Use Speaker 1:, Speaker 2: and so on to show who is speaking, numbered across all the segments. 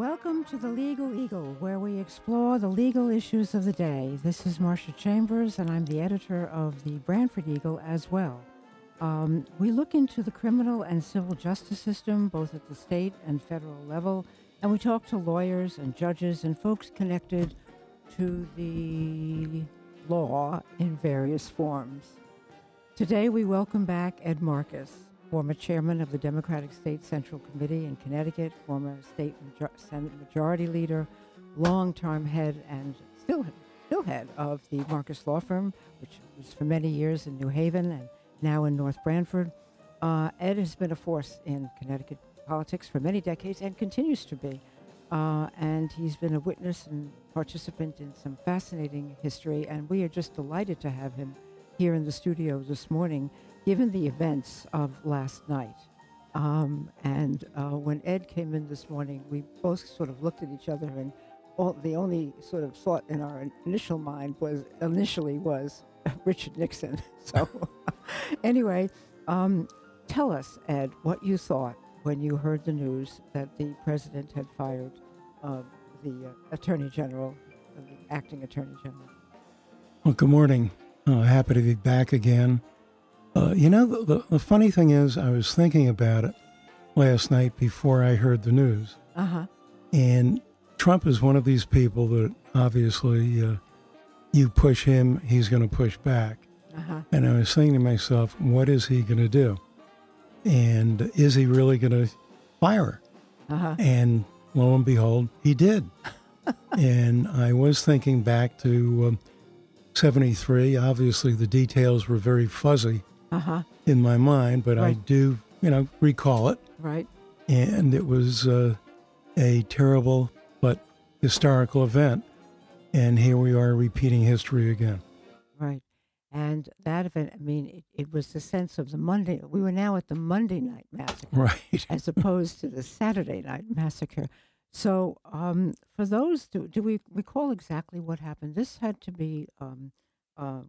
Speaker 1: Welcome to the Legal Eagle, where we explore the legal issues of the day. This is Marcia Chambers, and I'm the editor of the Branford Eagle as well. Um, we look into the criminal and civil justice system, both at the state and federal level, and we talk to lawyers and judges and folks connected to the law in various forms. Today, we welcome back Ed Marcus former chairman of the Democratic State Central Committee in Connecticut, former state major- Senate Majority Leader, long-term head and still still head of the Marcus Law Firm, which was for many years in New Haven and now in North Branford. Uh, Ed has been a force in Connecticut politics for many decades and continues to be. Uh, and he's been a witness and participant in some fascinating history, and we are just delighted to have him here in the studio this morning given the events of last night, um, and uh, when Ed came in this morning, we both sort of looked at each other, and all, the only sort of thought in our initial mind was initially was Richard Nixon. So, anyway, um, tell us, Ed, what you thought when you heard the news that the president had fired uh, the uh, attorney general, the acting attorney general.
Speaker 2: Well, good morning. Uh, happy to be back again. Uh, you know, the, the, the, funny thing is, I was thinking about it last night before I heard the news.
Speaker 1: Uh huh.
Speaker 2: And Trump is one of these people that obviously uh, you push him, he's going to push back.
Speaker 1: Uh-huh.
Speaker 2: And I was thinking to myself, what is he going to do? And is he really going to fire?
Speaker 1: Uh-huh.
Speaker 2: And lo and behold, he did. and I was thinking back to um, 73. Obviously, the details were very fuzzy
Speaker 1: uh-huh.
Speaker 2: in my mind, but right. I do, you know, recall it.
Speaker 1: Right.
Speaker 2: And it was uh, a terrible but historical event. And here we are repeating history again.
Speaker 1: Right. And that event, I mean, it, it, was the sense of the Monday. We were now at the Monday night massacre,
Speaker 2: right,
Speaker 1: as opposed to the Saturday night massacre. So, um, for those, do, do we recall exactly what happened? This had to be um, uh, uh,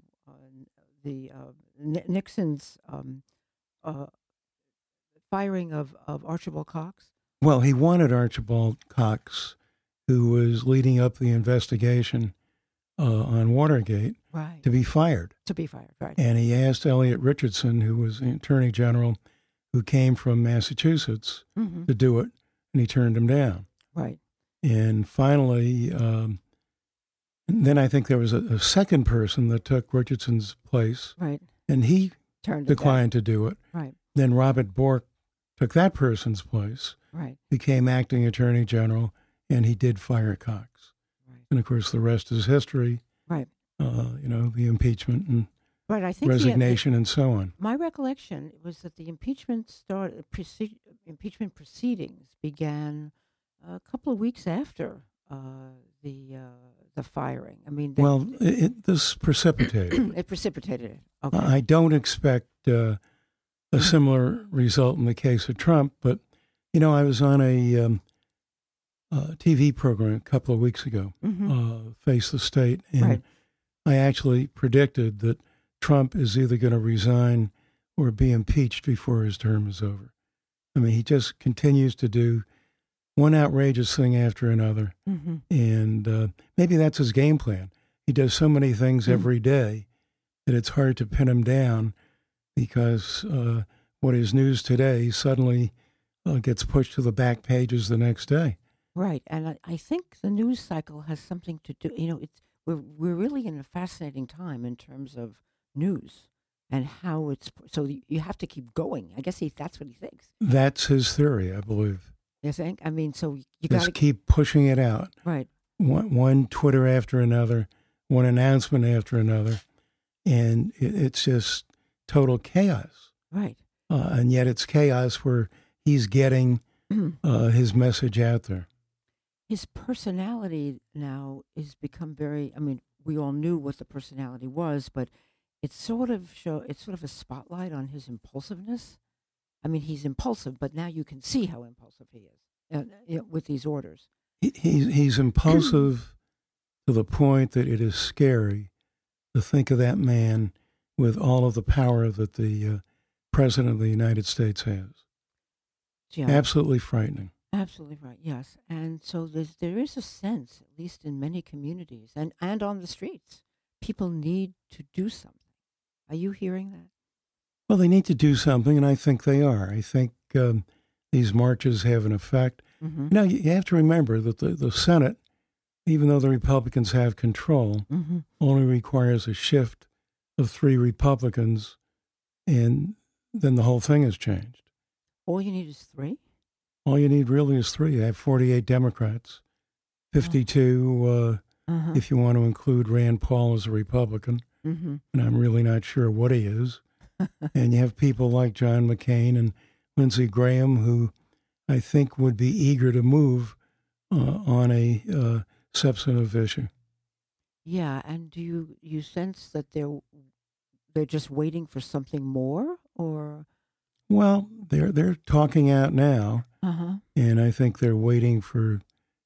Speaker 1: the uh, Nixon's um, uh, firing of, of Archibald Cox?
Speaker 2: Well, he wanted Archibald Cox, who was leading up the investigation uh, on Watergate,
Speaker 1: right.
Speaker 2: to be fired.
Speaker 1: To be fired, right.
Speaker 2: And he asked Elliot Richardson, who was the Attorney General, who came from Massachusetts,
Speaker 1: mm-hmm.
Speaker 2: to do it, and he turned him down.
Speaker 1: Right.
Speaker 2: And finally, um, and then I think there was a, a, second person that took Richardson's place.
Speaker 1: Right.
Speaker 2: And he
Speaker 1: Turned
Speaker 2: declined to do it.
Speaker 1: Right.
Speaker 2: Then Robert Bork took that person's place.
Speaker 1: Right.
Speaker 2: Became acting attorney general, and he did fire Cox.
Speaker 1: Right.
Speaker 2: And of course, the rest is history.
Speaker 1: Right.
Speaker 2: Uh, you know, the impeachment and
Speaker 1: right. I think
Speaker 2: resignation
Speaker 1: the,
Speaker 2: and so on.
Speaker 1: My recollection was that the impeachment started. impeachment proceedings began a couple of weeks after uh, the uh, the firing. I mean, they,
Speaker 2: well, it, this precipitated.
Speaker 1: it precipitated it. Okay.
Speaker 2: I don't expect uh, a similar result in the case of Trump, but you know, I was on a, um, a TV program a couple of weeks ago,
Speaker 1: mm-hmm.
Speaker 2: uh, Face the State, and
Speaker 1: right.
Speaker 2: I actually predicted that Trump is either going to resign or be impeached before his term is over. I mean, he just continues to do one outrageous thing after another.
Speaker 1: Mm-hmm.
Speaker 2: And uh, maybe that's his game plan. He does so many things mm-hmm. every day that it's hard to pin him down because uh, what is news today suddenly uh, gets pushed to the back pages the next day.
Speaker 1: Right, and I, I, think the news cycle has something to do. You know, it's we're we're really in a fascinating time in terms of news and how it's. So you have to keep going. I guess he, that's what he thinks.
Speaker 2: That's his theory, I believe.
Speaker 1: You think? I mean, so you
Speaker 2: got to keep pushing it out.
Speaker 1: Right.
Speaker 2: One, one Twitter after another, one announcement after another, and it, it's just total chaos.
Speaker 1: Right.
Speaker 2: Uh, and yet it's chaos where he's getting uh, his message out there.
Speaker 1: His personality now has become very. I mean, we all knew what the personality was, but it's sort of show. It's sort of a spotlight on his impulsiveness I mean, he's impulsive, but now you can see how impulsive he is uh, you know, with these orders.
Speaker 2: He, he's, he's impulsive to the point that it is scary to think of that man with all of the power that the uh, president of the United States has.
Speaker 1: Yeah.
Speaker 2: Absolutely frightening.
Speaker 1: Absolutely right. Yes, and so there's, there is a sense, at least in many communities and and on the streets, people need to do something. Are you hearing that?
Speaker 2: Well, they need to do something, and I think they are. I think um, these marches have an effect.
Speaker 1: Mm-hmm.
Speaker 2: Now, you you have to remember that the, the Senate, even though the Republicans have control,
Speaker 1: Mm-hmm.
Speaker 2: only requires a shift of three Republicans, and then the whole thing has changed.
Speaker 1: All you need is three.
Speaker 2: All you need really is three. You have 48 Democrats, 52 uh,
Speaker 1: Uh-huh.
Speaker 2: if you want to include Rand Paul as a Republican,
Speaker 1: mm-hmm.
Speaker 2: and I'm really not sure what he is. and you have people like John McCain and Lindsey Graham who I think would be eager to move uh, on a uh, substantive issue.
Speaker 1: Yeah, and do you you sense that they're they're just waiting for something more, or?
Speaker 2: Well, they're they're talking out now,
Speaker 1: uh huh,
Speaker 2: and I think they're waiting for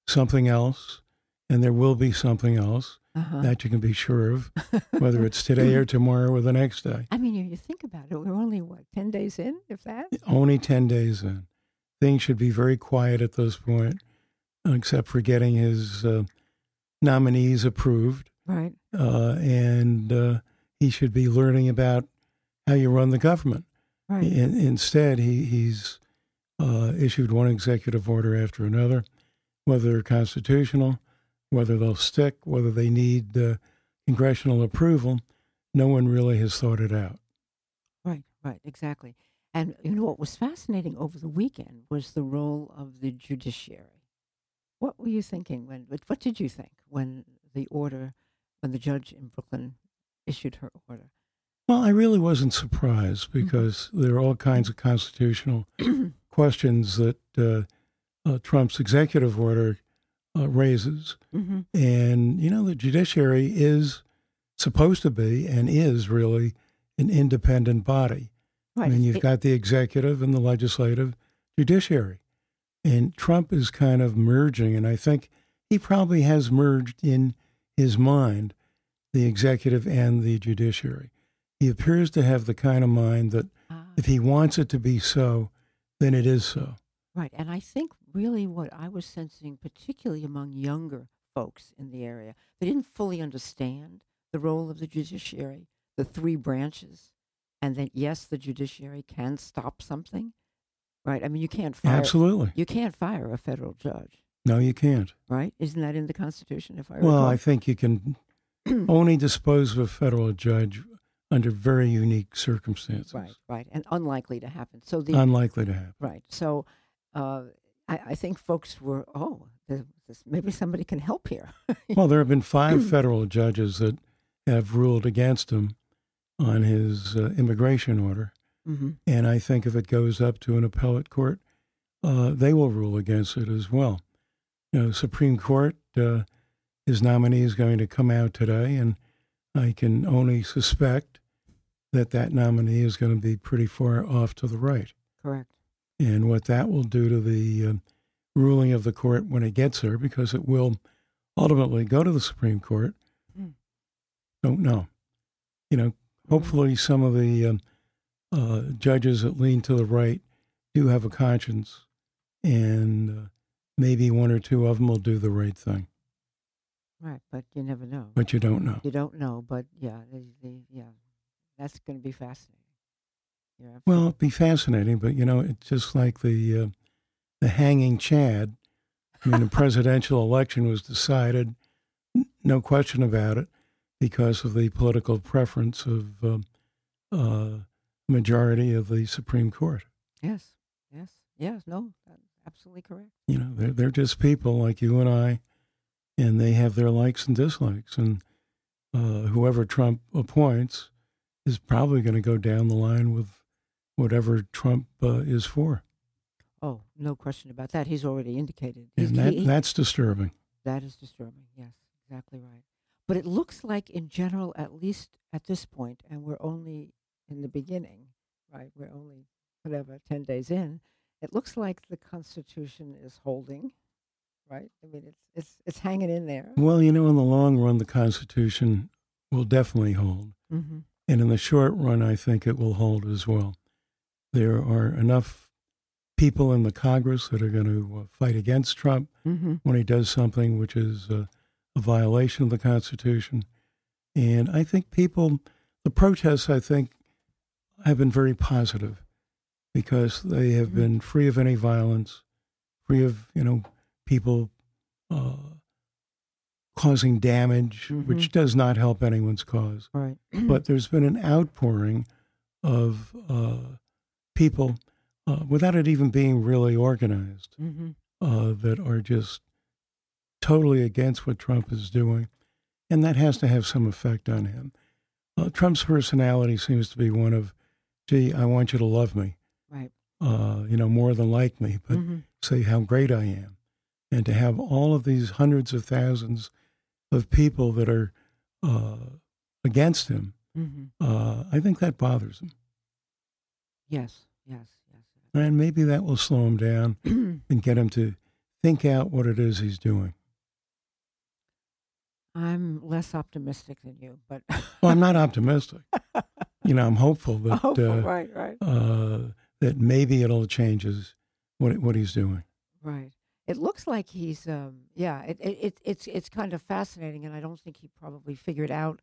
Speaker 2: something else, and there will be something else
Speaker 1: uh huh.
Speaker 2: that you can be sure of, whether it's today or tomorrow or the next day.
Speaker 1: I mean, you, you think about it. We're only what ten days in, if that.
Speaker 2: Only 10 days in. Things should be very quiet at this point, except for getting his uh, nominees approved.
Speaker 1: Right.
Speaker 2: Uh, and uh, he should be learning about how you run the government.
Speaker 1: Right.
Speaker 2: In, instead, he, he's uh, issued one executive order after another, whether they're constitutional, whether they'll stick, whether they need uh, congressional approval. No one really has thought it out.
Speaker 1: Right, right, exactly. And you know what was fascinating over the weekend was the role of the judiciary. What were you thinking when? What, did you think when the order, when the judge in Brooklyn issued her order?
Speaker 2: Well, I really wasn't surprised because there are all kinds of constitutional questions that uh, uh, Trump's executive order uh, raises.
Speaker 1: mm-hmm.
Speaker 2: And, you know, the judiciary is supposed to be and is really an independent body.
Speaker 1: Right.
Speaker 2: I mean, you've
Speaker 1: it-
Speaker 2: got the executive and the legislative judiciary. And Trump is kind of merging, and I think he probably has merged in his mind the executive and the judiciary. He appears to have the kind of mind that
Speaker 1: Ah,
Speaker 2: if he wants it to be so, then it is so.
Speaker 1: right. And I think really what I was sensing, particularly among younger folks in the area, they didn't fully understand the role of the judiciary, the three branches, and that yes, the judiciary can stop something. Right. I mean, you can't fire.
Speaker 2: Absolutely.
Speaker 1: You can't fire a federal judge,
Speaker 2: No, you can't.
Speaker 1: right? Isn't that in the Constitution? If I
Speaker 2: Well,
Speaker 1: recall?
Speaker 2: I think you can only dispose of a federal judge under very unique circumstances.
Speaker 1: right, right, and unlikely to happen. So the
Speaker 2: Unlikely to happen.
Speaker 1: right. So uh, I, I think folks were, oh, maybe somebody can help here.
Speaker 2: Well, there have been five federal judges that have ruled against him on his uh, immigration order.
Speaker 1: hmm
Speaker 2: And I think if it goes up to an appellate court, uh, they will rule against it as well. You know, Supreme Court, uh, his nominee is going to come out today, and I can only suspect that that nominee is going to be pretty far off to the right.
Speaker 1: Correct.
Speaker 2: And what that will do to the uh, ruling of the court when it gets there, because it will ultimately go to the Supreme Court,
Speaker 1: Mm.
Speaker 2: don't know. You know, hopefully some of the um, uh, judges that lean to the right do have a conscience, and uh, maybe one or two of them will do the right thing,
Speaker 1: Right, but you never know.
Speaker 2: but you don't know.
Speaker 1: You don't know, but yeah, the, the, yeah, that's going to be fascinating.
Speaker 2: Well, it'd be fascinating, but you know, it's just like the uh, the hanging Chad. I mean, the presidential election was decided, no question about it, because of the political preference of um, uh, majority of the Supreme Court.
Speaker 1: yes, yes, yes. No, absolutely correct.
Speaker 2: You know, they're they're just people like you and I, and they have their likes and dislikes, and uh, whoever Trump appoints is probably going to go down the line with whatever Trump uh, is for.
Speaker 1: Oh, no question about that. He's already indicated. He's,
Speaker 2: And that,
Speaker 1: he-
Speaker 2: that's disturbing.
Speaker 1: that is disturbing. Yes, exactly right. But it looks like, in general, at least at this point, and we're only in the beginning, right? We're only whatever ten days in. It looks like the Constitution is holding, right? I mean, it's it's it's hanging in there.
Speaker 2: Well, you know, in the long run, the Constitution will definitely hold.
Speaker 1: Mm-hmm.
Speaker 2: And in the short run, I think it will hold as well. There are enough people in the Congress that are going to uh, fight against Trump
Speaker 1: Mm-hmm.
Speaker 2: when he does something which is uh, a violation of the Constitution. And I think people, the protests, I think, have been very positive because they have
Speaker 1: Mhm.
Speaker 2: been free of any violence, free of, you know, people uh, causing damage, which does not help anyone's cause.
Speaker 1: Right.
Speaker 2: But there's been an outpouring of uh, people uh, without it even being really organized
Speaker 1: mm-hmm.
Speaker 2: uh, that are just totally against what Trump is doing, and that has to have some effect on him. Uh, Trump's personality seems to be one of, "Gee, I want you to love me,
Speaker 1: Right.
Speaker 2: uh, you know, more than like me, but
Speaker 1: mm-hmm.
Speaker 2: say how great I am," and to have all of these hundreds of thousands of people that are uh, against him,
Speaker 1: Mm-hmm.
Speaker 2: uh, I think that bothers him,
Speaker 1: Yes. Yes. Yes.
Speaker 2: And maybe that will slow him down and get him to think out what it is he's doing.
Speaker 1: I'm less optimistic than you, but
Speaker 2: Well, I'm not optimistic. You know, I'm hopeful that
Speaker 1: Hopeful,
Speaker 2: uh,
Speaker 1: right, right,
Speaker 2: uh, that maybe it'll change his what what he's doing.
Speaker 1: right. It looks like he's, um, yeah. It, it, it it's it's kind of fascinating, and I don't think he probably figured out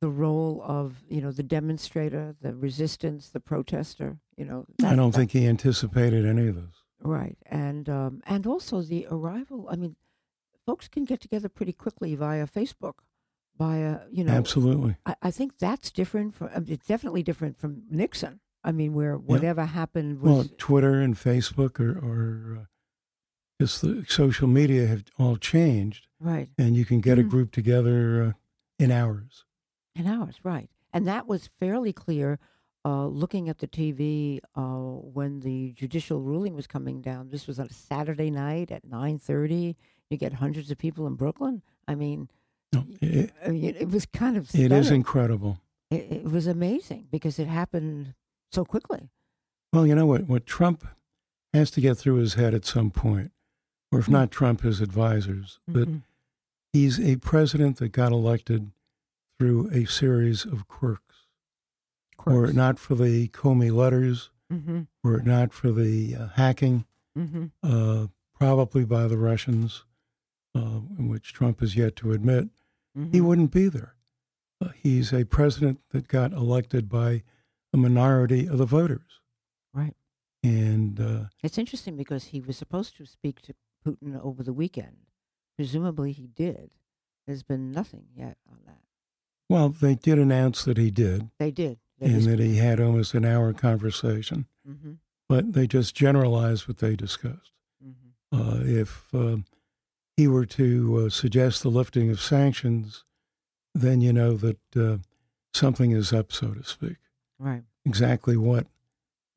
Speaker 1: the role of you know the demonstrator, the resistance, the protester. You know,
Speaker 2: I don't
Speaker 1: that-
Speaker 2: think he anticipated any of this.
Speaker 1: Right, and um, and also the arrival. I mean, folks can get together pretty quickly via Facebook, via you know.
Speaker 2: Absolutely.
Speaker 1: I, I think that's different from. I mean, it's definitely different from Nixon. I mean, where whatever happened was
Speaker 2: Well, Twitter and Facebook or, or uh, just the social media have all changed,
Speaker 1: right
Speaker 2: and you can get a
Speaker 1: Mhm.
Speaker 2: group together uh, in hours.
Speaker 1: In hours, right, and that was fairly clear. Uh, looking at the TV uh, when the judicial ruling was coming down, this was on a Saturday night at nine thirty. You get hundreds of people in Brooklyn. I mean,
Speaker 2: No, it,
Speaker 1: I mean, it was kind of
Speaker 2: it is incredible.
Speaker 1: it, it was amazing because it happened so quickly.
Speaker 2: Well, you know what? What Trump has to get through his head at some point, or if
Speaker 1: Mm.
Speaker 2: not Trump, his advisors, that
Speaker 1: Mhm.
Speaker 2: he's a president that got elected through a series of quirks. Were it not for the Comey letters,
Speaker 1: Mm-hmm.
Speaker 2: were it not for the uh, hacking,
Speaker 1: Mm-hmm.
Speaker 2: uh, probably by the Russians, uh, in which Trump is yet to admit,
Speaker 1: Mm-hmm.
Speaker 2: he wouldn't be there. Uh, he's a president that got elected by a minority of the voters.
Speaker 1: Right.
Speaker 2: And uh,
Speaker 1: It's interesting because he was supposed to speak to Putin over the weekend. Presumably, he did. There's been nothing yet on that.
Speaker 2: Well, they did announce that he did,
Speaker 1: They did. They
Speaker 2: and
Speaker 1: just-
Speaker 2: that he had almost an hour conversation,
Speaker 1: Mhm,
Speaker 2: but they just generalized what they discussed.
Speaker 1: mhm.
Speaker 2: Uh, if um he were to uh, suggest the lifting of sanctions, then you know that uh, something is up, so to speak.
Speaker 1: Right.
Speaker 2: Exactly what,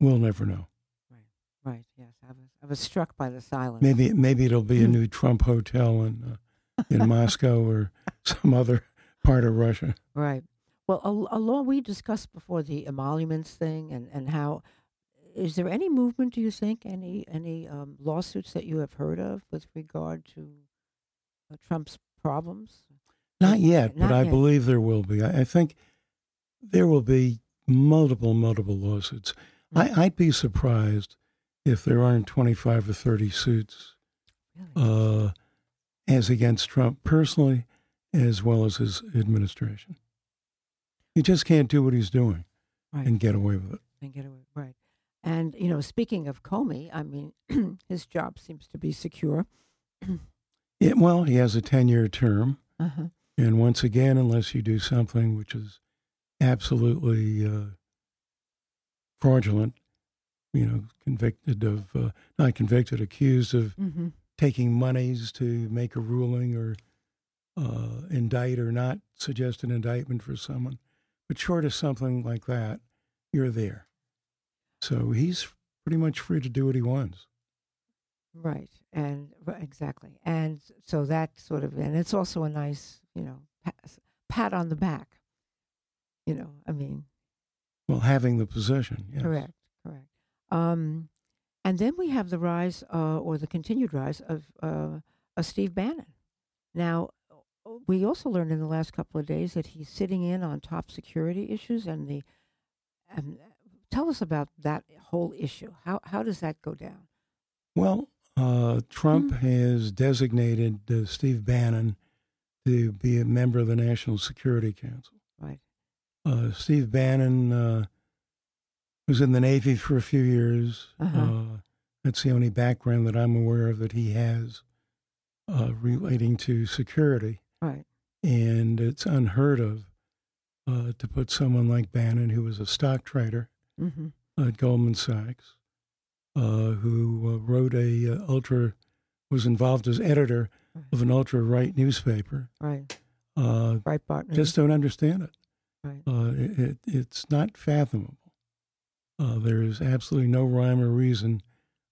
Speaker 2: we'll never know.
Speaker 1: Right. Right. Yes. I was. I was struck by the silence.
Speaker 2: Maybe maybe it'll be a new Trump hotel in uh, in Moscow or some other part of Russia.
Speaker 1: Right. Well, a law we discussed before the emoluments thing and and how is there any movement? Do you think any any um, lawsuits that you have heard of with regard to uh, Trump's problems?
Speaker 2: Not yet,
Speaker 1: Not
Speaker 2: but I believe there will be. I, I think there will be multiple multiple lawsuits.
Speaker 1: Mm.
Speaker 2: I, I'd be surprised if there aren't twenty five or thirty suits
Speaker 1: Really?
Speaker 2: uh, as against Trump personally, as well as his administration. He just can't do what he's doing
Speaker 1: right.
Speaker 2: and get away with it.
Speaker 1: and get away. Right. And, you know, speaking of Comey, I mean, his job seems to be secure.
Speaker 2: Yeah, well, he has a 10 year term.
Speaker 1: Uh-huh.
Speaker 2: And once again, unless you do something which is absolutely uh, fraudulent, you know, convicted of, uh, not convicted, accused of
Speaker 1: Mm-hmm.
Speaker 2: taking monies to make a ruling or uh, indict or not suggest an indictment for someone. But short of something like that, you're there. So he's pretty much free to do what he wants.
Speaker 1: Right. And exactly. And so that sort of, and it's also a nice, you know, pat, pat on the back. You know, I mean,
Speaker 2: Well, having the position, yes.
Speaker 1: correct, correct. Um, and then we have the rise, uh, or the continued rise of, uh, of Steve Bannon. Now, we also learned in the last couple of days that he's sitting in on top security issues, and the, and tell us about that whole issue. How how does that go down?
Speaker 2: Well, uh, Trump mm-hmm. has designated uh, Steve Bannon to be a member of the National Security Council.
Speaker 1: Right.
Speaker 2: Uh, Steve Bannon uh, was in the Navy for a few years.
Speaker 1: Uh-huh. Uh,
Speaker 2: that's the only background that I'm aware of that he has uh, relating to security.
Speaker 1: Right.
Speaker 2: And it's unheard of uh, to put someone like Bannon, who was a stock trader
Speaker 1: mm-hmm.
Speaker 2: at Goldman Sachs, uh, who wrote a ultra, was involved as editor right. of an ultra right newspaper.
Speaker 1: Right.
Speaker 2: Uh,
Speaker 1: Breitbart.
Speaker 2: Just don't understand it.
Speaker 1: Right.
Speaker 2: Uh, it, it, it's not fathomable. Uh, there is absolutely no rhyme or reason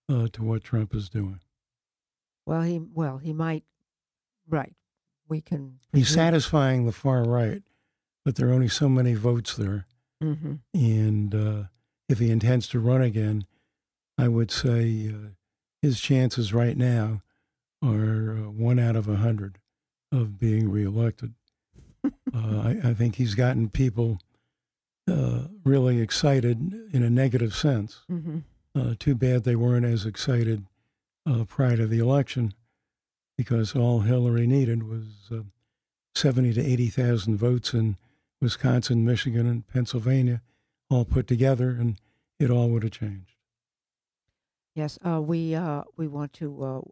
Speaker 2: uh, to what Trump is doing.
Speaker 1: Well, he well he might. Right. We can.
Speaker 2: He's satisfying the far right, but there are only so many votes there.
Speaker 1: Mm-hmm.
Speaker 2: And uh, if he intends to run again, I would say uh, his chances right now are uh, one out of a hundred of being reelected. Uh, I, I, think he's gotten people uh, really excited in a negative sense.
Speaker 1: Mm-hmm.
Speaker 2: Uh, too bad they weren't as excited uh, prior to the election, because all Hillary needed was uh, seventy to eighty thousand votes in Wisconsin, Michigan, and Pennsylvania, all put together, and it all would have changed.
Speaker 1: Yes, uh, we we want to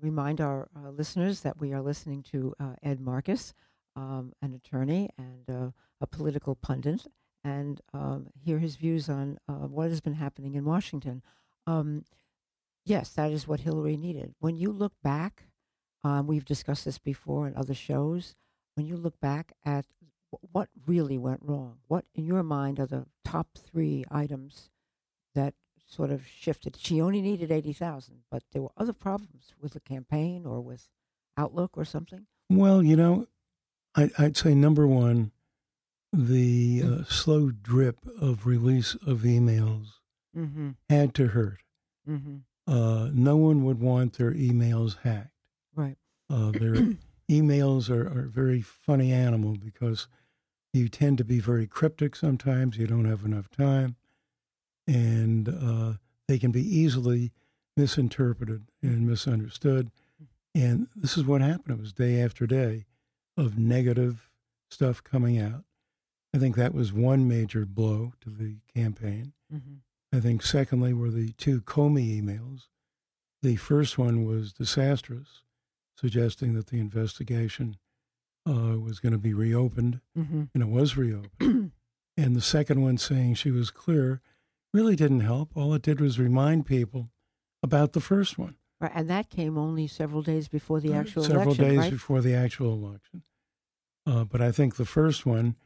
Speaker 1: remind our listeners that we are listening to Ed Marcus um, an attorney and uh, a political pundit, and um, hear his views on uh, what has been happening in Washington. Um, yes, that is what Hillary needed. When you look back, um, we've discussed this before in other shows. When you look back at what really went wrong, what in your mind are the top three items that sort of shifted? She only needed eighty thousand, but there were other problems with the campaign or with Outlook or something.
Speaker 2: Well, you know, I, would say number one, the uh, slow drip of release of emails
Speaker 1: mm-hmm.
Speaker 2: had to hurt.
Speaker 1: Mm-hmm.
Speaker 2: Uh, no one would want their emails hacked. Uh, their emails are, are a very funny animal because you tend to be very cryptic sometimes. You don't have enough time. And uh, they can be easily misinterpreted and misunderstood. And this is what happened. It was day after day of negative stuff coming out. I think that was one major blow to the campaign.
Speaker 1: Mm-hmm.
Speaker 2: I think, secondly, were the two Comey emails. The first one was disastrous, suggesting that the investigation uh, was going to be reopened,
Speaker 1: mm-hmm.
Speaker 2: and it was reopened. and the second one saying she was clear really didn't help. All it did was remind people about the first one.
Speaker 1: Right, and that came only several days before the actual
Speaker 2: several
Speaker 1: election.
Speaker 2: days
Speaker 1: right?
Speaker 2: before the actual election. Uh, but I think the first one,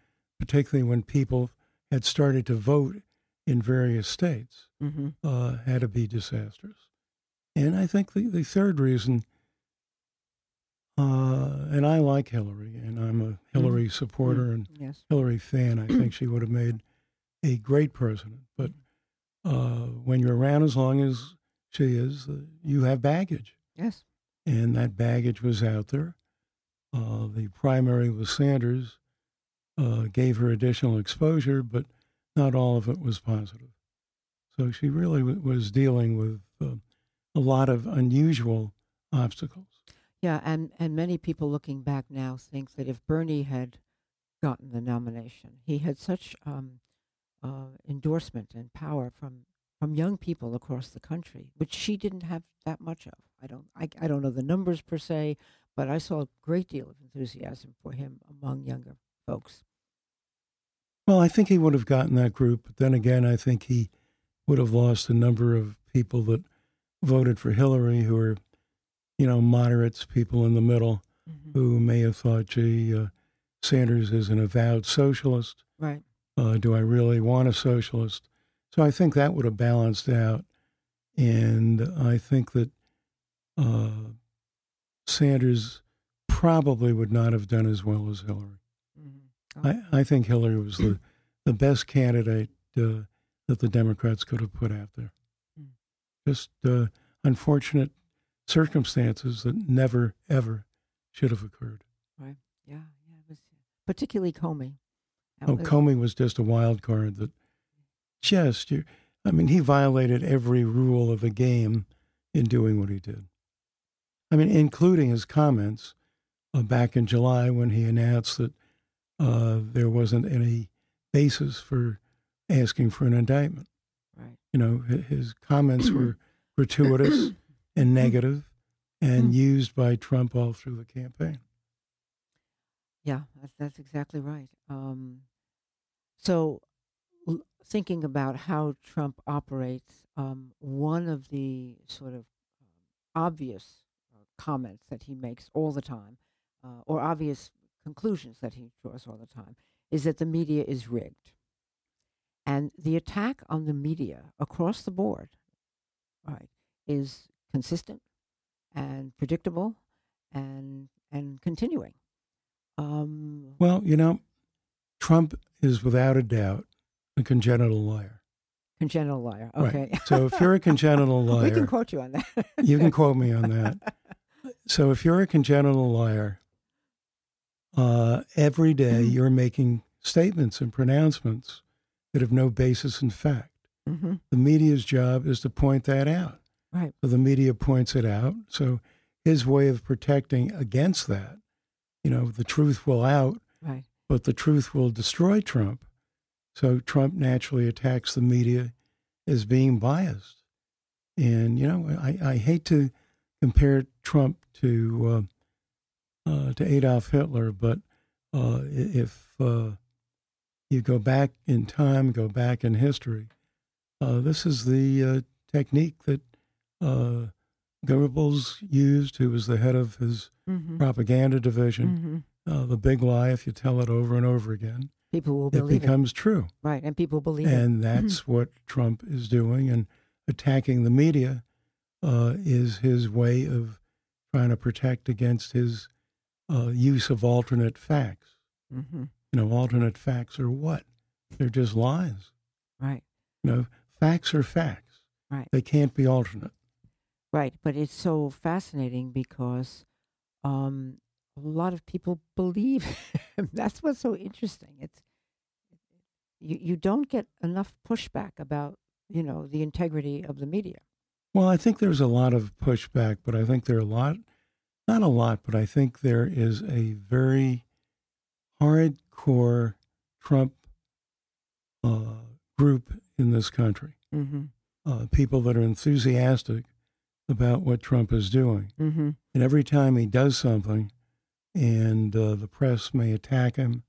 Speaker 2: particularly when people had started to vote in various states,
Speaker 1: mm-hmm.
Speaker 2: uh, had to be disastrous. And I think the, the third reason, uh, and I like Hillary, and I'm a Hillary mm-hmm. supporter and
Speaker 1: yes.
Speaker 2: Hillary fan. I think she would have made a great president. But uh, when you're around as long as she is, uh, you have baggage.
Speaker 1: Yes.
Speaker 2: And that baggage was out there. Uh, the primary with Sanders uh, gave her additional exposure, but not all of it was positive. So she really w- was dealing with uh, a lot of unusual obstacles.
Speaker 1: Yeah, and, and many people looking back now think that if Bernie had gotten the nomination, he had such um, uh, endorsement and power from from young people across the country, which she didn't have that much of. I don't, I, I don't know the numbers per se, but I saw a great deal of enthusiasm for him among younger folks.
Speaker 2: Well, I think he would have gotten that group, but then again, I think he would have lost a number of people that voted for Hillary who are, you know, moderates, people in the middle, mm-hmm. who may have thought, gee, uh, Sanders is an avowed socialist.
Speaker 1: Right.
Speaker 2: Uh, do I really want a socialist? So I think that would have balanced out. And I think that uh, Sanders probably would not have done as well as Hillary.
Speaker 1: Mm-hmm.
Speaker 2: Oh. I, I think Hillary was the, the best candidate uh, that the Democrats could have put out there.
Speaker 1: Mm.
Speaker 2: Just uh, unfortunate circumstances that never, ever should have occurred.
Speaker 1: Right. Yeah. Yeah. It was particularly Comey.
Speaker 2: That oh, was... Comey was just a wild card that just, you, I mean, he violated every rule of the game in doing what he did. I mean, including his comments uh, back in July when he announced that uh, there wasn't any basis for asking for an indictment.
Speaker 1: Right.
Speaker 2: You know, his comments were gratuitous and negative and
Speaker 1: Hmm.
Speaker 2: used by Trump all through the campaign.
Speaker 1: Yeah, that's, that's exactly right. Um, so, l- thinking about how Trump operates, um, one of the sort of um, obvious uh, comments that he makes all the time, uh, or obvious conclusions that he draws all the time, is that the media is rigged. And the attack on the media across the board, right, is consistent and predictable and and continuing. Um,
Speaker 2: Well, you know, Trump is without a doubt a congenital liar.
Speaker 1: congenital liar.
Speaker 2: Right.
Speaker 1: Okay.
Speaker 2: So if you're a congenital liar,
Speaker 1: we can quote you on that.
Speaker 2: you can quote me on that. So if you're a congenital liar, uh, every day
Speaker 1: Mm-hmm.
Speaker 2: you're making statements and pronouncements that have no basis in fact.
Speaker 1: hmm
Speaker 2: The media's job is to point that out.
Speaker 1: Right.
Speaker 2: So the media points it out. So his way of protecting against that, you know, the truth will out,
Speaker 1: Right.
Speaker 2: but the truth will destroy Trump. So Trump naturally attacks the media as being biased. And, you know, I, I hate to compare Trump to uh, uh, to Adolf Hitler, but uh, if uh, you go back in time, go back in history, uh, this is the uh, technique that uh, Goebbels used, who was the head of his
Speaker 1: hmm
Speaker 2: propaganda division.
Speaker 1: hmm
Speaker 2: Uh, the big lie, if you tell it over and over again,
Speaker 1: People will
Speaker 2: it
Speaker 1: believe it.
Speaker 2: becomes true.
Speaker 1: Right. And people believe it.
Speaker 2: And that's what Trump is doing. And attacking the media uh, is his way of trying to protect against his uh, use of alternate facts.
Speaker 1: hmm
Speaker 2: You know, alternate facts are what? They're just lies.
Speaker 1: Right.
Speaker 2: You know, facts are facts.
Speaker 1: Right.
Speaker 2: They can't be alternate.
Speaker 1: Right. But it's so fascinating because um, a lot of people believe. That's what's so interesting. It's you, you don't get enough pushback about, you know, the integrity of the media.
Speaker 2: Well, I think there's a lot of pushback, but I think there are a lot, not a lot, but I think there is a very hardcore Trump uh, group in this country.
Speaker 1: Mm-hmm.
Speaker 2: Uh, people that are enthusiastic about what Trump is doing.
Speaker 1: Mm-hmm.
Speaker 2: And every time he does something, and uh, the press may attack him,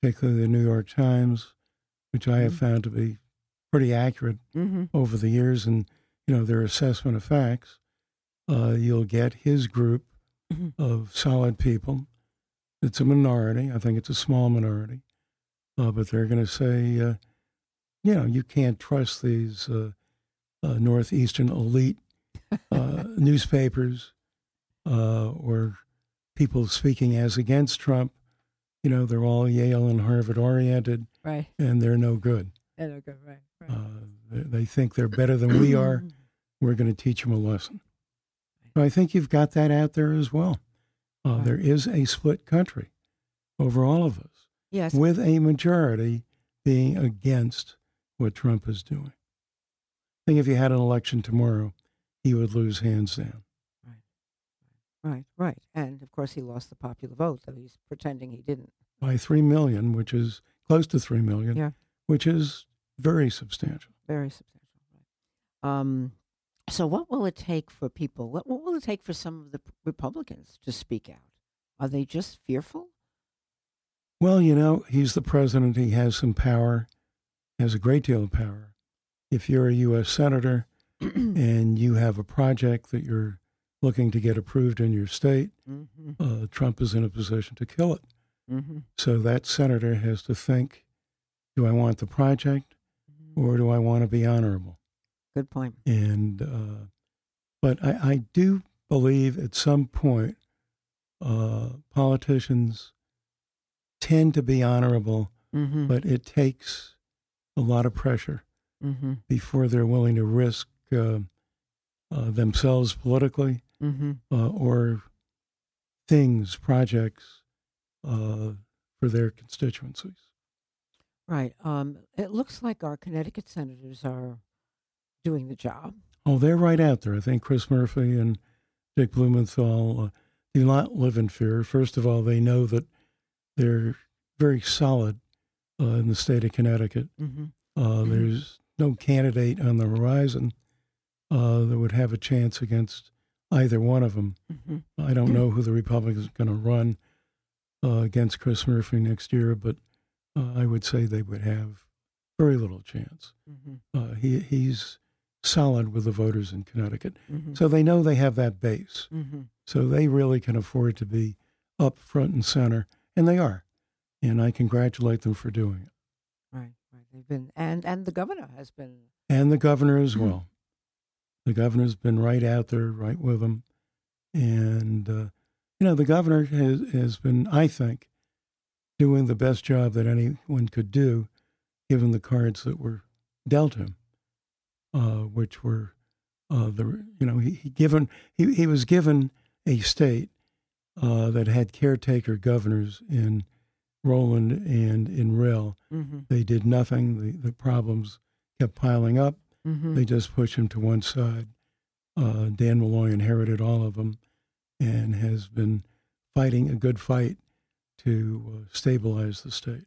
Speaker 2: particularly the New York Times, which I have
Speaker 1: Mhm.
Speaker 2: found to be pretty accurate
Speaker 1: Mm-hmm.
Speaker 2: over the years and you know their assessment of facts uh, you'll get his group
Speaker 1: Mhm.
Speaker 2: of solid people it's a minority i think it's a small minority uh, but they're going to say uh, you know you can't trust these uh, uh, northeastern elite uh, newspapers uh, or people speaking as against trump you know they're all yale and harvard oriented
Speaker 1: Right.
Speaker 2: and they're no good
Speaker 1: And okay, right. right.
Speaker 2: uh, they, they think they're better than we are. We're going to teach them a lesson. So I think you've got that out there as well. Uh,
Speaker 1: Right.
Speaker 2: There is a split country over all of us,
Speaker 1: yes.
Speaker 2: with a majority being against what Trump is doing. I think if you had an election tomorrow, he would lose hands down.
Speaker 1: Right. Right. Right. And of course, he lost the popular vote, though he's pretending he didn't.
Speaker 2: by 3 million, which is close to 3 million,
Speaker 1: Yeah.
Speaker 2: which is very substantial.
Speaker 1: Very substantial. Right. Um, so, what will it take for people? What, what will it take for some of the Republicans to speak out? Are they just fearful?
Speaker 2: Well, you know, he's the president. He has some power, has a great deal of power. If you're a U.S. senator and you have a project that you're looking to get approved in your state,
Speaker 1: mm-hmm.
Speaker 2: uh, Trump is in a position to kill it.
Speaker 1: Mm-hmm.
Speaker 2: So that senator has to think do I want the project or do I want to be honorable?
Speaker 1: Good point.
Speaker 2: And, uh, but I, I do believe at some point uh, politicians tend to be honorable,
Speaker 1: Mm-hmm.
Speaker 2: but it takes a lot of pressure
Speaker 1: mm-hmm.
Speaker 2: before they're willing to risk themselves politically
Speaker 1: Mm-hmm.
Speaker 2: uh, or things, projects uh, for their constituencies.
Speaker 1: Right. Um, it looks like our Connecticut senators are doing the job.
Speaker 2: Oh, they're right out there. I think Chris Murphy and Dick Blumenthal uh, do not live in fear. First of all, they know that they're very solid uh, in the state of Connecticut.
Speaker 1: Mm-hmm.
Speaker 2: Uh, there's no candidate on the horizon uh, that would have a chance against either one of them.
Speaker 1: Mm-hmm.
Speaker 2: I don't know who the Republicans are going to run uh, against Chris Murphy next year, but uh, I would say they would have very little chance.
Speaker 1: Mm-hmm.
Speaker 2: Uh, he he's solid with the voters in Connecticut,
Speaker 1: Mm-hmm.
Speaker 2: so they know they have that base.
Speaker 1: Mm-hmm.
Speaker 2: So they really can afford to be up front and center, and they are. And I congratulate them for doing it.
Speaker 1: Right, right. They've been, and and the governor has been.
Speaker 2: And the governor as
Speaker 1: Mhm.
Speaker 2: well. The governor's been right out there, right with them. And, uh, you know, the governor has, has been, I think, doing the best job that anyone could do, given the cards that were dealt him, uh, which were uh, the, you know, he, he given, he, he was given a state uh, that had caretaker governors in Rowland and in Rell.
Speaker 1: Mm-hmm.
Speaker 2: They did nothing. The, the problems kept piling up.
Speaker 1: Mm-hmm.
Speaker 2: They just pushed him to one side. Uh, Dan Malloy inherited all of them and has been fighting a good fight to uh, stabilize the state.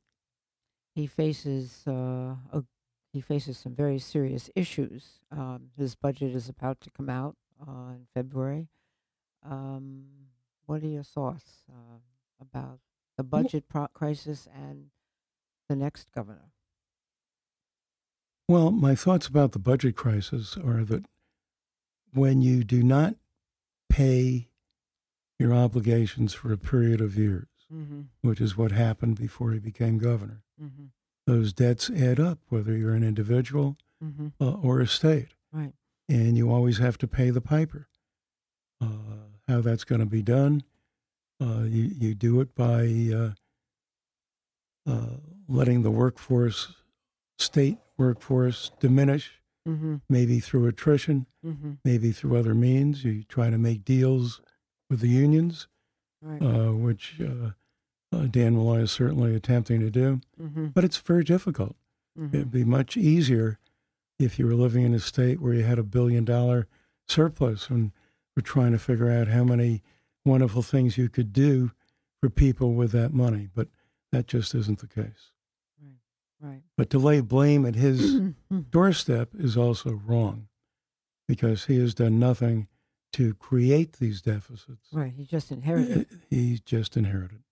Speaker 1: he faces uh, a, he faces some very serious issues. Um, his budget is about to come out uh, in February. Um, what are your thoughts uh, about the budget pro- crisis and the next governor?
Speaker 2: Well, my thoughts about the budget crisis are that when you do not pay your obligations for a period of years,
Speaker 1: Mm-hmm.
Speaker 2: which is what happened before he became governor,
Speaker 1: Mm-hmm.
Speaker 2: those debts add up, whether you're an individual
Speaker 1: Mm-hmm.
Speaker 2: uh, or a state.
Speaker 1: Right.
Speaker 2: and you always have to pay the piper. Uh, how that's going to be done, uh, you you do it by uh, uh, letting the workforce, state workforce, diminish,
Speaker 1: Mm-hmm.
Speaker 2: maybe through attrition,
Speaker 1: Mm-hmm.
Speaker 2: maybe through other means. You try to make deals with the unions,
Speaker 1: Right.
Speaker 2: uh, which uh, uh, Dan Malloy is certainly attempting to do,
Speaker 1: mm-hmm.
Speaker 2: but it's very difficult.
Speaker 1: Mm-hmm.
Speaker 2: It'd be much easier if you were living in a state where you had a billion dollar surplus and were trying to figure out how many wonderful things you could do for people with that money. But that just isn't the case.
Speaker 1: Right.
Speaker 2: But to lay blame at his
Speaker 1: Mm-hmm.
Speaker 2: doorstep is also wrong because he has done nothing to create these deficits.
Speaker 1: right. He just inherited.
Speaker 2: He just inherited.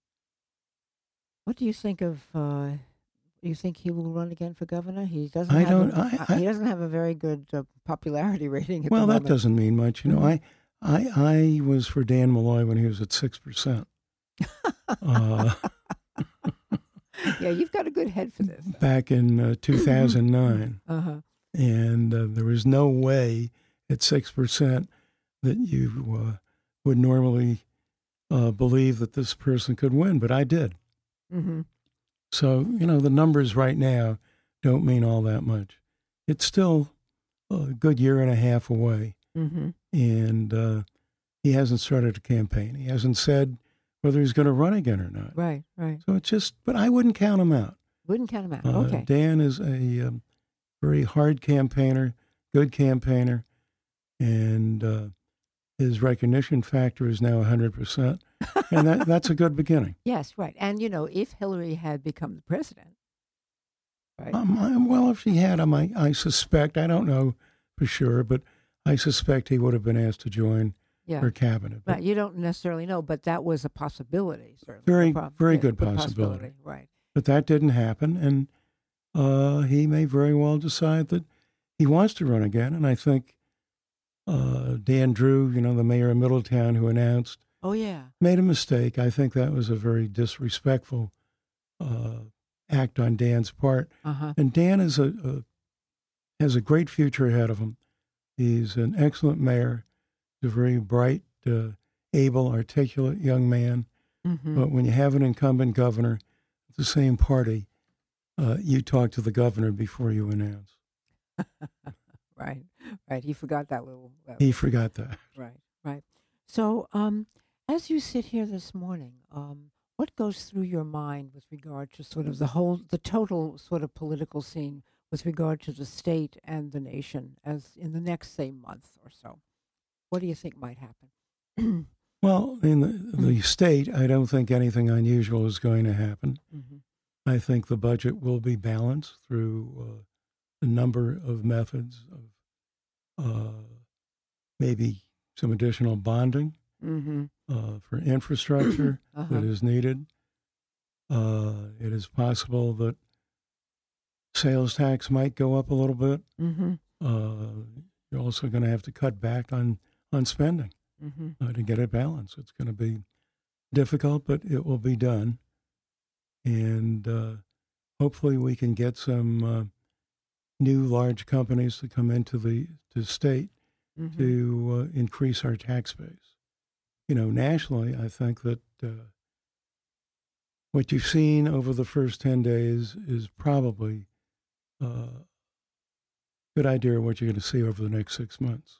Speaker 1: What do you think of? Uh, do you think he will run again for governor? He doesn't.
Speaker 2: I
Speaker 1: have
Speaker 2: don't-
Speaker 1: A,
Speaker 2: I-
Speaker 1: uh, he doesn't have a very good uh, popularity rating. At
Speaker 2: Well, that doesn't mean much. You know,
Speaker 1: Mhm.
Speaker 2: I, I, I was for Dan Malloy when he was at 6%. uh,
Speaker 1: yeah, you've got a good head for this.
Speaker 2: back in uh, 2009,
Speaker 1: Uh huh.
Speaker 2: and uh, there was no way at six percent that you uh, would normally uh, believe that this person could win, but I did.
Speaker 1: Mm-hmm.
Speaker 2: So you know the numbers right now don't mean all that much. It's still a good year and a half away,
Speaker 1: Mm-hmm.
Speaker 2: and uh, he hasn't started a campaign. He hasn't said whether he's going to run again or not.
Speaker 1: Right. Right.
Speaker 2: So it's just, but I wouldn't count him out.
Speaker 1: Wouldn't count him out.
Speaker 2: Uh,
Speaker 1: okay.
Speaker 2: Dan is a um, very hard campaigner, good campaigner, and uh, his recognition factor is now 100%. And that, that's a good beginning.
Speaker 1: yes. Right. And you know, if Hillary had become the president, right?
Speaker 2: Um, well, if she had him, I, I suspect, I don't know for sure, but I suspect he would have been asked to join
Speaker 1: yeah.
Speaker 2: her cabinet. But
Speaker 1: Right. You don't necessarily know, but that was a possibility. Certainly.
Speaker 2: Very-
Speaker 1: prob-
Speaker 2: very
Speaker 1: yeah,
Speaker 2: good possibility.
Speaker 1: Right.
Speaker 2: but that didn't happen, and uh, he may very well decide that he wants to run again. And I think uh, Dan Drew, you know, the mayor of Middletown, who announced,
Speaker 1: Oh yeah.
Speaker 2: made a mistake. I think that was a very disrespectful uh, act on Dan's part.
Speaker 1: Uh huh.
Speaker 2: And Dan is a, a has a great future ahead of him. He's an excellent mayor. He's a very bright, uh, able, articulate young man.
Speaker 1: Mm-hmm.
Speaker 2: But when you have an incumbent governor, the same party, uh, you talk to the governor before you announce.
Speaker 1: right. Right. He forgot that little. That
Speaker 2: He forgot that.
Speaker 1: Right, right. So, um, as you sit here this morning, um, what goes through your mind with regard to sort of the whole, the total sort of political scene with regard to the state and the nation as in the next, say, month or so? What do you think might happen?
Speaker 2: well, in the, the state, I don't think anything unusual is going to happen. Mm-hmm. I think the budget will be balanced through uh, a number of methods of uh, maybe some additional bonding mm-hmm. uh, for infrastructure uh-huh. that is needed. Uh, it is possible that sales tax might go up a little bit. Mm-hmm. Uh, you're also going to have to cut back on on spending mm-hmm. uh, to get it balanced. It's going to be difficult, but it will be done, and uh, hopefully we can get some uh, new large companies to come into the to state mm-hmm. to uh, increase our tax base. You know, nationally, I think that uh, what you've seen over the first 10 days is probably a uh, good idea of what you're going to see over the next six months.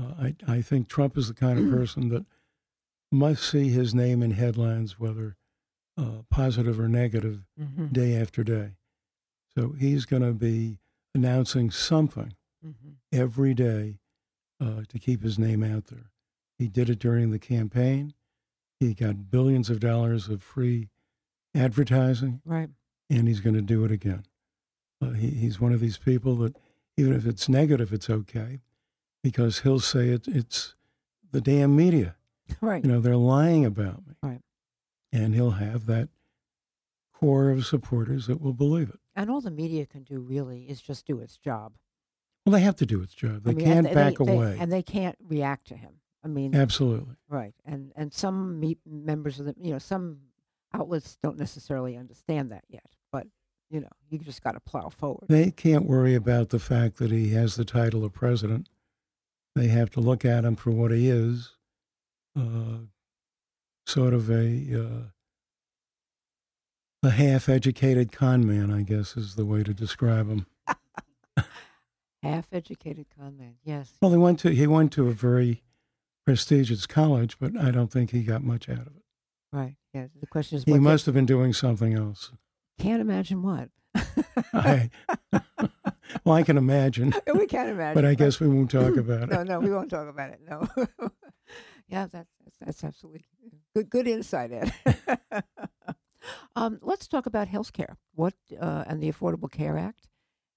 Speaker 2: Uh, I, I think Trump is the kind of person that must see his name in headlines, whether uh, positive or negative, mm-hmm. day after day. So he's going to be announcing something mm-hmm. every day uh, to keep his name out there. He did it during the campaign. He got billions of dollars of free advertising.
Speaker 1: Right.
Speaker 2: And he's going to do it again. Uh, he, he's one of these people that, even if it's negative, it's okay because he'll say it, it's the damn media.
Speaker 1: Right.
Speaker 2: You know, they're lying about me.
Speaker 1: Right.
Speaker 2: And he'll have that core of supporters that will believe it.
Speaker 1: And all the media can do really is just do its job.
Speaker 2: Well, they have to do its job. They I mean, can't they, back
Speaker 1: they,
Speaker 2: away,
Speaker 1: and they can't react to him. I mean,
Speaker 2: absolutely
Speaker 1: right. And and some meet members of the you know some outlets don't necessarily understand that yet, but you know you just got to plow forward.
Speaker 2: They can't worry about the fact that he has the title of president. They have to look at him for what he is, uh, sort of a uh, a half-educated con man, I guess, is the way to describe him.
Speaker 1: Half-educated con man, yes.
Speaker 2: Well, he went to he went to a very prestigious college, but I don't think he got much out of it.
Speaker 1: Right. Yeah. The question is,
Speaker 2: he must have been doing something else.
Speaker 1: Can't imagine what.
Speaker 2: I, well, I can imagine.
Speaker 1: We can't imagine,
Speaker 2: but I guess we won't talk about it.
Speaker 1: No, no, we won't talk about it. No. yeah, that's that's absolutely good. Good insight, Ed. um, let's talk about health care. What uh, and the Affordable Care Act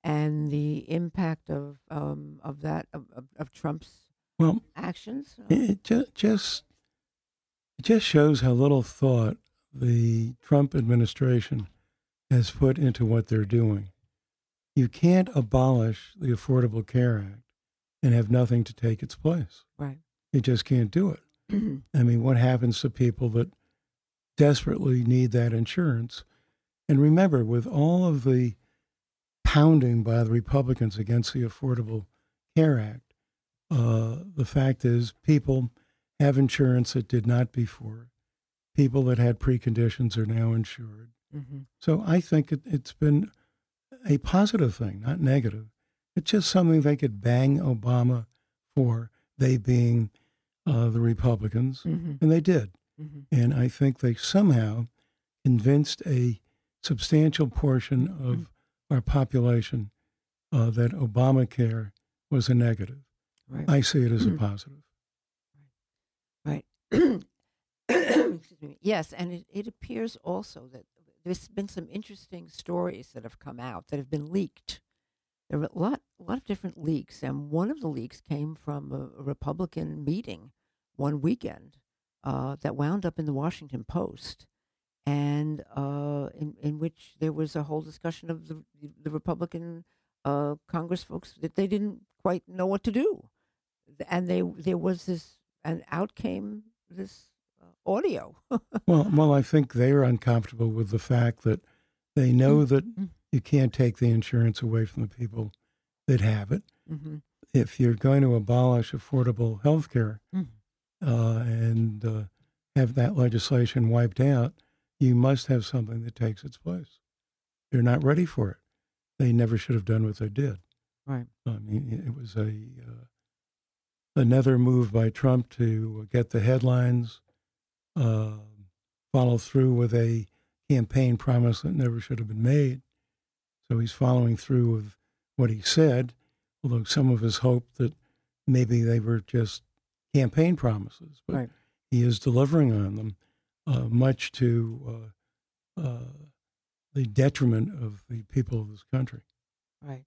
Speaker 1: and the impact of um, of that of, of, of, Trump's well actions.
Speaker 2: It just just it just shows how little thought the Trump administration has put into what they're doing. You can't abolish the Affordable Care Act and have nothing to take its place.
Speaker 1: Right.
Speaker 2: You just can't do it. I mean, what happens to people that desperately need that insurance? And remember, with all of the pounding by the Republicans against the Affordable Care Act. Uh, the fact is, people have insurance that did not before. People that had preconditions are now insured. Mm-hmm. So I think it, it's been a positive thing, not negative. It's just something they could bang Obama for, they being uh, the Republicans, mm-hmm. and they did. Mm-hmm. And I think they somehow convinced a substantial portion of our population uh, that Obamacare was a negative. Right. I see it as a positive.
Speaker 1: Right. Excuse me. Yes, and it, it appears also that there's been some interesting stories that have come out that have been leaked. There are a lot, a lot of different leaks, and one of the leaks came from a, a Republican meeting one weekend uh, that wound up in the Washington Post and uh, in in which there was a whole discussion of the the Republican uh, Congress folks that they didn't quite know what to do, and they there was this and out came this audio.
Speaker 2: well, well, I think they are uncomfortable with the fact that they know mm-hmm. that you can't take the insurance away from the people that have it. Mm-hmm. If you're going to abolish affordable health care mm-hmm. uh, and uh, have that legislation wiped out, you must have something that takes its place. They're not ready for it. They never should have done what they did.
Speaker 1: Right.
Speaker 2: I mean, it was a uh, another move by Trump to get the headlines, uh, follow through with a campaign promise that never should have been made. So he's following through with what he said, although some of us hope that maybe they were just campaign promises. But
Speaker 1: Right.
Speaker 2: he is delivering on them, uh, much to uh, uh, the detriment of the people of this country.
Speaker 1: Right.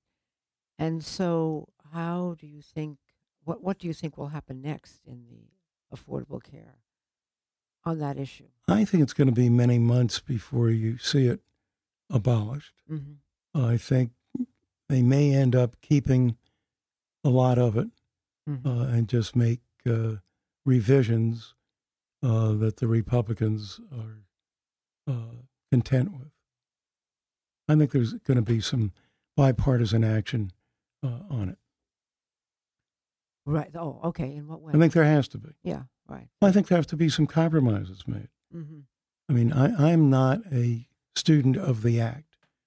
Speaker 1: And so, how do you think? What What do you think will happen next in the affordable care on that issue?
Speaker 2: I think it's going to be many months before you see it abolished.
Speaker 1: Mm-hmm.
Speaker 2: I think they may end up keeping a lot of it
Speaker 1: Mm-hmm.
Speaker 2: uh, and just make uh, revisions uh, that the Republicans are uh, content with. I think there's going to be some bipartisan action uh, on it.
Speaker 1: right. Oh, okay. In what way?
Speaker 2: I think there has to be.
Speaker 1: yeah. Right.
Speaker 2: I think there have to be some compromises made.
Speaker 1: Mm-hmm.
Speaker 2: I mean, I, I'm not a student of the act,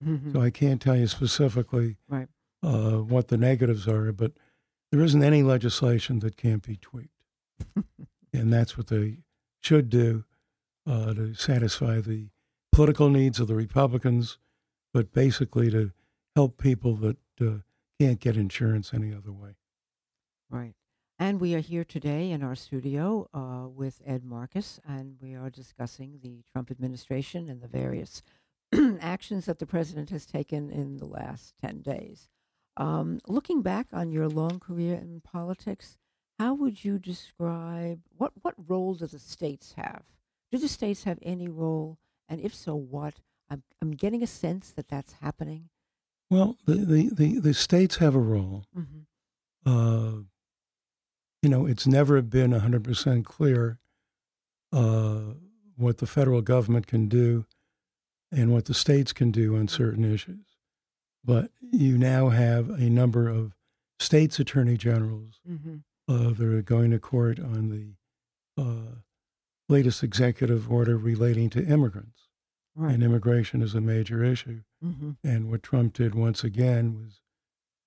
Speaker 1: Mm-hmm.
Speaker 2: so I can't tell you specifically
Speaker 1: Right.
Speaker 2: uh, what the negatives are, but there isn't any legislation that can't be tweaked. and that's what they should do uh, to satisfy the political needs of the Republicans, but basically to help people that uh, can't get insurance any other way.
Speaker 1: Right. And we are here today in our studio uh, with Ed Marcus, and we are discussing the Trump administration and the various actions that the president has taken in the last 10 days. Um, looking back on your long career in politics, how would you describe what, what role do the states have? Do the states have any role? And if so, what? I'm, I'm getting a sense that that's happening.
Speaker 2: Well, the, the, the, the states have a role.
Speaker 1: Mm-hmm.
Speaker 2: Uh, you know, it's never been 100% clear uh, what the federal government can do and what the states can do on certain issues. But you now have a number of states' attorney generals
Speaker 1: Mm-hmm.
Speaker 2: uh, that are going to court on the uh, latest executive order relating to immigrants.
Speaker 1: Right.
Speaker 2: And immigration is a major issue.
Speaker 1: mm-hmm.
Speaker 2: And what Trump did once again was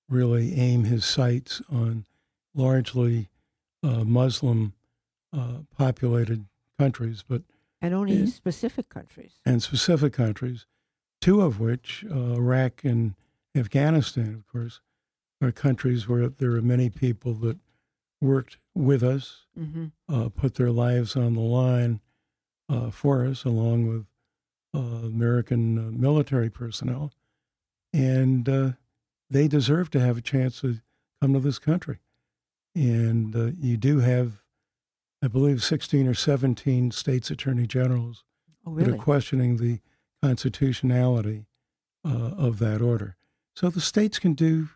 Speaker 2: really aim his sights on largely uh, Muslim uh, populated countries, but
Speaker 1: And only
Speaker 2: Yeah.
Speaker 1: specific countries.
Speaker 2: and specific countries, two of which, uh, Iraq and Afghanistan, of course, are countries where there are many people that worked with us,
Speaker 1: Mm-hmm.
Speaker 2: uh, put their lives on the line uh, for us, along with uh, American uh, military personnel, and uh, they deserve to have a chance to come to this country. And uh, you do have, I believe, 16 or 17 states' attorney generals
Speaker 1: Oh,
Speaker 2: that are questioning the constitutionality uh, of that order. So the states can do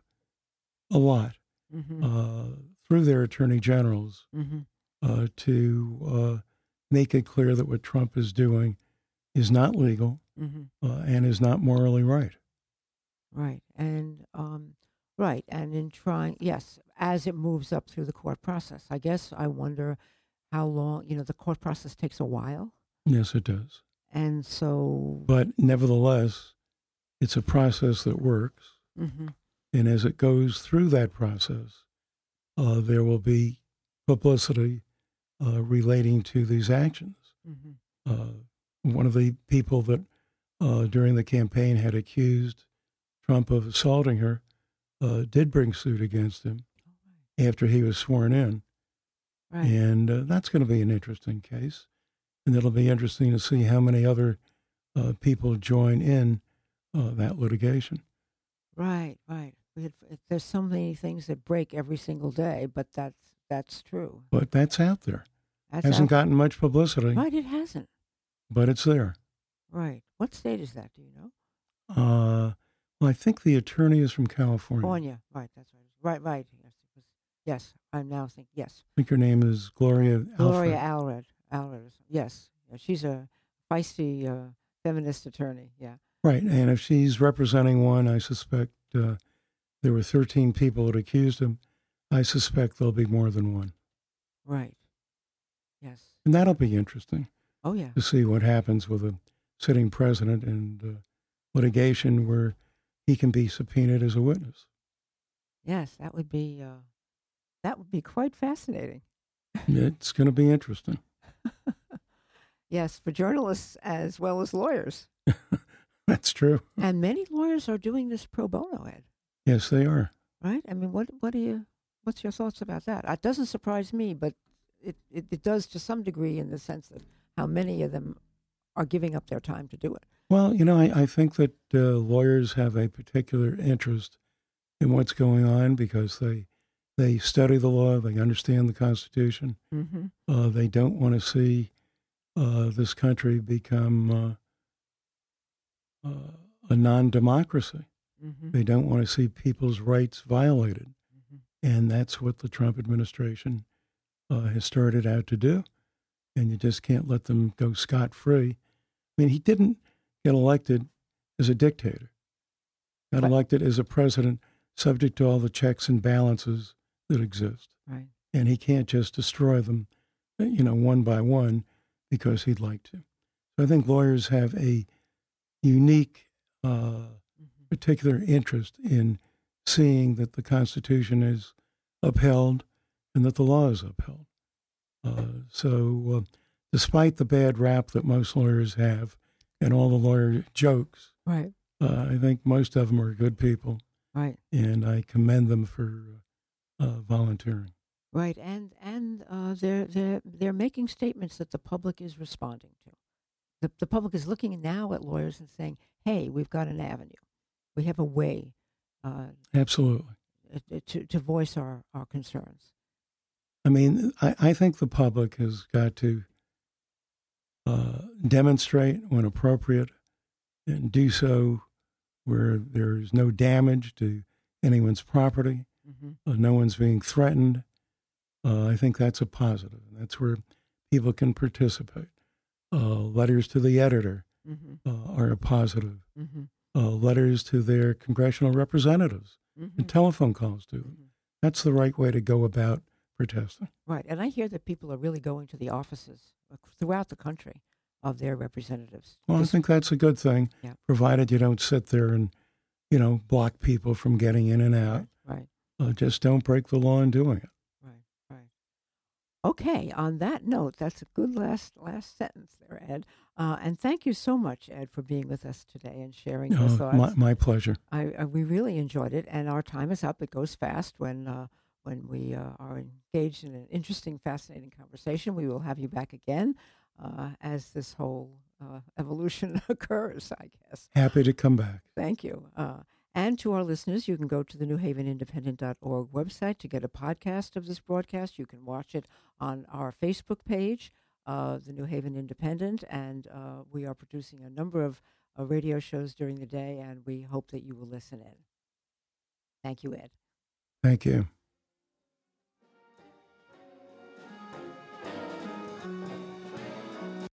Speaker 2: a lot
Speaker 1: Mm-hmm.
Speaker 2: uh, through their attorney generals
Speaker 1: mm-hmm.
Speaker 2: uh, to uh, make it clear that what Trump is doing is not legal
Speaker 1: Mm-hmm.
Speaker 2: uh, and is not morally right.
Speaker 1: Right. And um, right. And in trying, yes, as it moves up through the court process, I guess I wonder how long. You know, the court process takes a while,
Speaker 2: Yes, it does.
Speaker 1: and so.
Speaker 2: But nevertheless, it's a process that works.
Speaker 1: hmm
Speaker 2: And as it goes through that process, uh, there will be publicity uh, relating to these actions.
Speaker 1: hmm
Speaker 2: Uh, one of the people that uh, during the campaign had accused Trump of assaulting her uh, did bring suit against him after he was sworn in.
Speaker 1: Right.
Speaker 2: And uh, that's going to be an interesting case. And it'll be interesting to see how many other uh, people join in uh, that litigation.
Speaker 1: Right. Right. We had, there's so many things that break every single day, but that's that's true.
Speaker 2: But that's out there.
Speaker 1: That's
Speaker 2: Hasn't
Speaker 1: out-
Speaker 2: gotten much publicity,
Speaker 1: right. It hasn't.
Speaker 2: but it's there.
Speaker 1: Right. What state is that? Do you know?
Speaker 2: Uh, well, I think the attorney is from California.
Speaker 1: California. Right. That's right. Right. Right. Yes. Yes. I'm now thinking. Yes.
Speaker 2: I think her name is Gloria
Speaker 1: Gloria Allred. Allred. Yes. She's a feisty uh, feminist attorney. Yeah.
Speaker 2: Right. And if she's representing one, I suspect uh, there were 13 people that accused him. I suspect there'll be more than one.
Speaker 1: Right. Yes.
Speaker 2: And that'll be interesting
Speaker 1: Oh yeah.
Speaker 2: to see what happens with a sitting president and uh, litigation where he can be subpoenaed as a witness.
Speaker 1: Yes. That would be. Uh, that would be quite fascinating.
Speaker 2: It's going to be interesting.
Speaker 1: Yes, for journalists as well as lawyers.
Speaker 2: That's true.
Speaker 1: And many lawyers are doing this pro bono, Ed.
Speaker 2: Yes, they are.
Speaker 1: Right? I mean, what what do you what's your thoughts about that? It doesn't surprise me, but it, it, it does to some degree in the sense that how many of them are giving up their time to do it.
Speaker 2: Well, you know, I, I think that uh, lawyers have a particular interest in what's going on because they they study the law, they understand the Constitution.
Speaker 1: Mm-hmm.
Speaker 2: Uh, they don't want to see uh, this country become uh, uh, a non-democracy.
Speaker 1: Mm-hmm.
Speaker 2: They don't want to see people's rights violated,
Speaker 1: Mm-hmm.
Speaker 2: and that's what the Trump administration uh, has started out to do. And you just can't let them go scot free. I mean, he didn't get elected as a dictator. Got
Speaker 1: Right.
Speaker 2: elected as a president, subject to all the checks and balances that exist,
Speaker 1: Right.
Speaker 2: and he can't just destroy them, you know, one by one because he'd like to. So I think lawyers have a unique, uh,
Speaker 1: Mm-hmm.
Speaker 2: particular interest in seeing that the Constitution is upheld and that the law is upheld. Uh, so, uh, despite the bad rap that most lawyers have and all the lawyer jokes,
Speaker 1: Right.
Speaker 2: uh, I think most of them are good people,
Speaker 1: Right.
Speaker 2: and I commend them for uh, volunteering.
Speaker 1: Right. And and uh, they're they're they're making statements that the public is responding to. The the public is looking now at lawyers and saying, "Hey, we've got an avenue. We have a way uh,
Speaker 2: Absolutely.
Speaker 1: uh, to to voice our our concerns."
Speaker 2: I mean, I, I think the public has got to uh, demonstrate when appropriate and do so where there's no damage to anyone's property,
Speaker 1: Mm-hmm.
Speaker 2: uh, no one's being threatened. Uh, I think that's a positive. That's where people can participate. Uh, letters to the editor
Speaker 1: Mm-hmm.
Speaker 2: uh, are a positive.
Speaker 1: Mm-hmm.
Speaker 2: Uh, letters to their congressional representatives
Speaker 1: Mm-hmm.
Speaker 2: and telephone calls to them. That's the right way to go about protesting.
Speaker 1: Right. And I hear that people are really going to the offices uh, throughout the country of their representatives.
Speaker 2: Well, I think that's a good thing,
Speaker 1: Yeah.
Speaker 2: provided you don't sit there and, you know, block people from getting in and out.
Speaker 1: Right. Right.
Speaker 2: Uh, just don't break the law in doing it.
Speaker 1: Right, right. Okay, on that note, that's a good last last sentence there, Ed. Uh, and thank you so much, Ed, for being with us today and sharing your
Speaker 2: Uh,
Speaker 1: thoughts.
Speaker 2: my, my pleasure.
Speaker 1: I, I we really enjoyed it, and our time is up. It goes fast when uh, when we uh, are engaged in an interesting, fascinating conversation. We will have you back again uh, as this whole uh, evolution occurs. I guess.
Speaker 2: Happy to come back.
Speaker 1: Thank you. Uh, and to our listeners, you can go to the newhavenindependent.org website to get a podcast of this broadcast. You can watch it on our Facebook page, uh, the New Haven Independent, and uh, we are producing a number of uh, radio shows during the day, and we hope that you will listen in. Thank you, Ed.
Speaker 2: Thank you.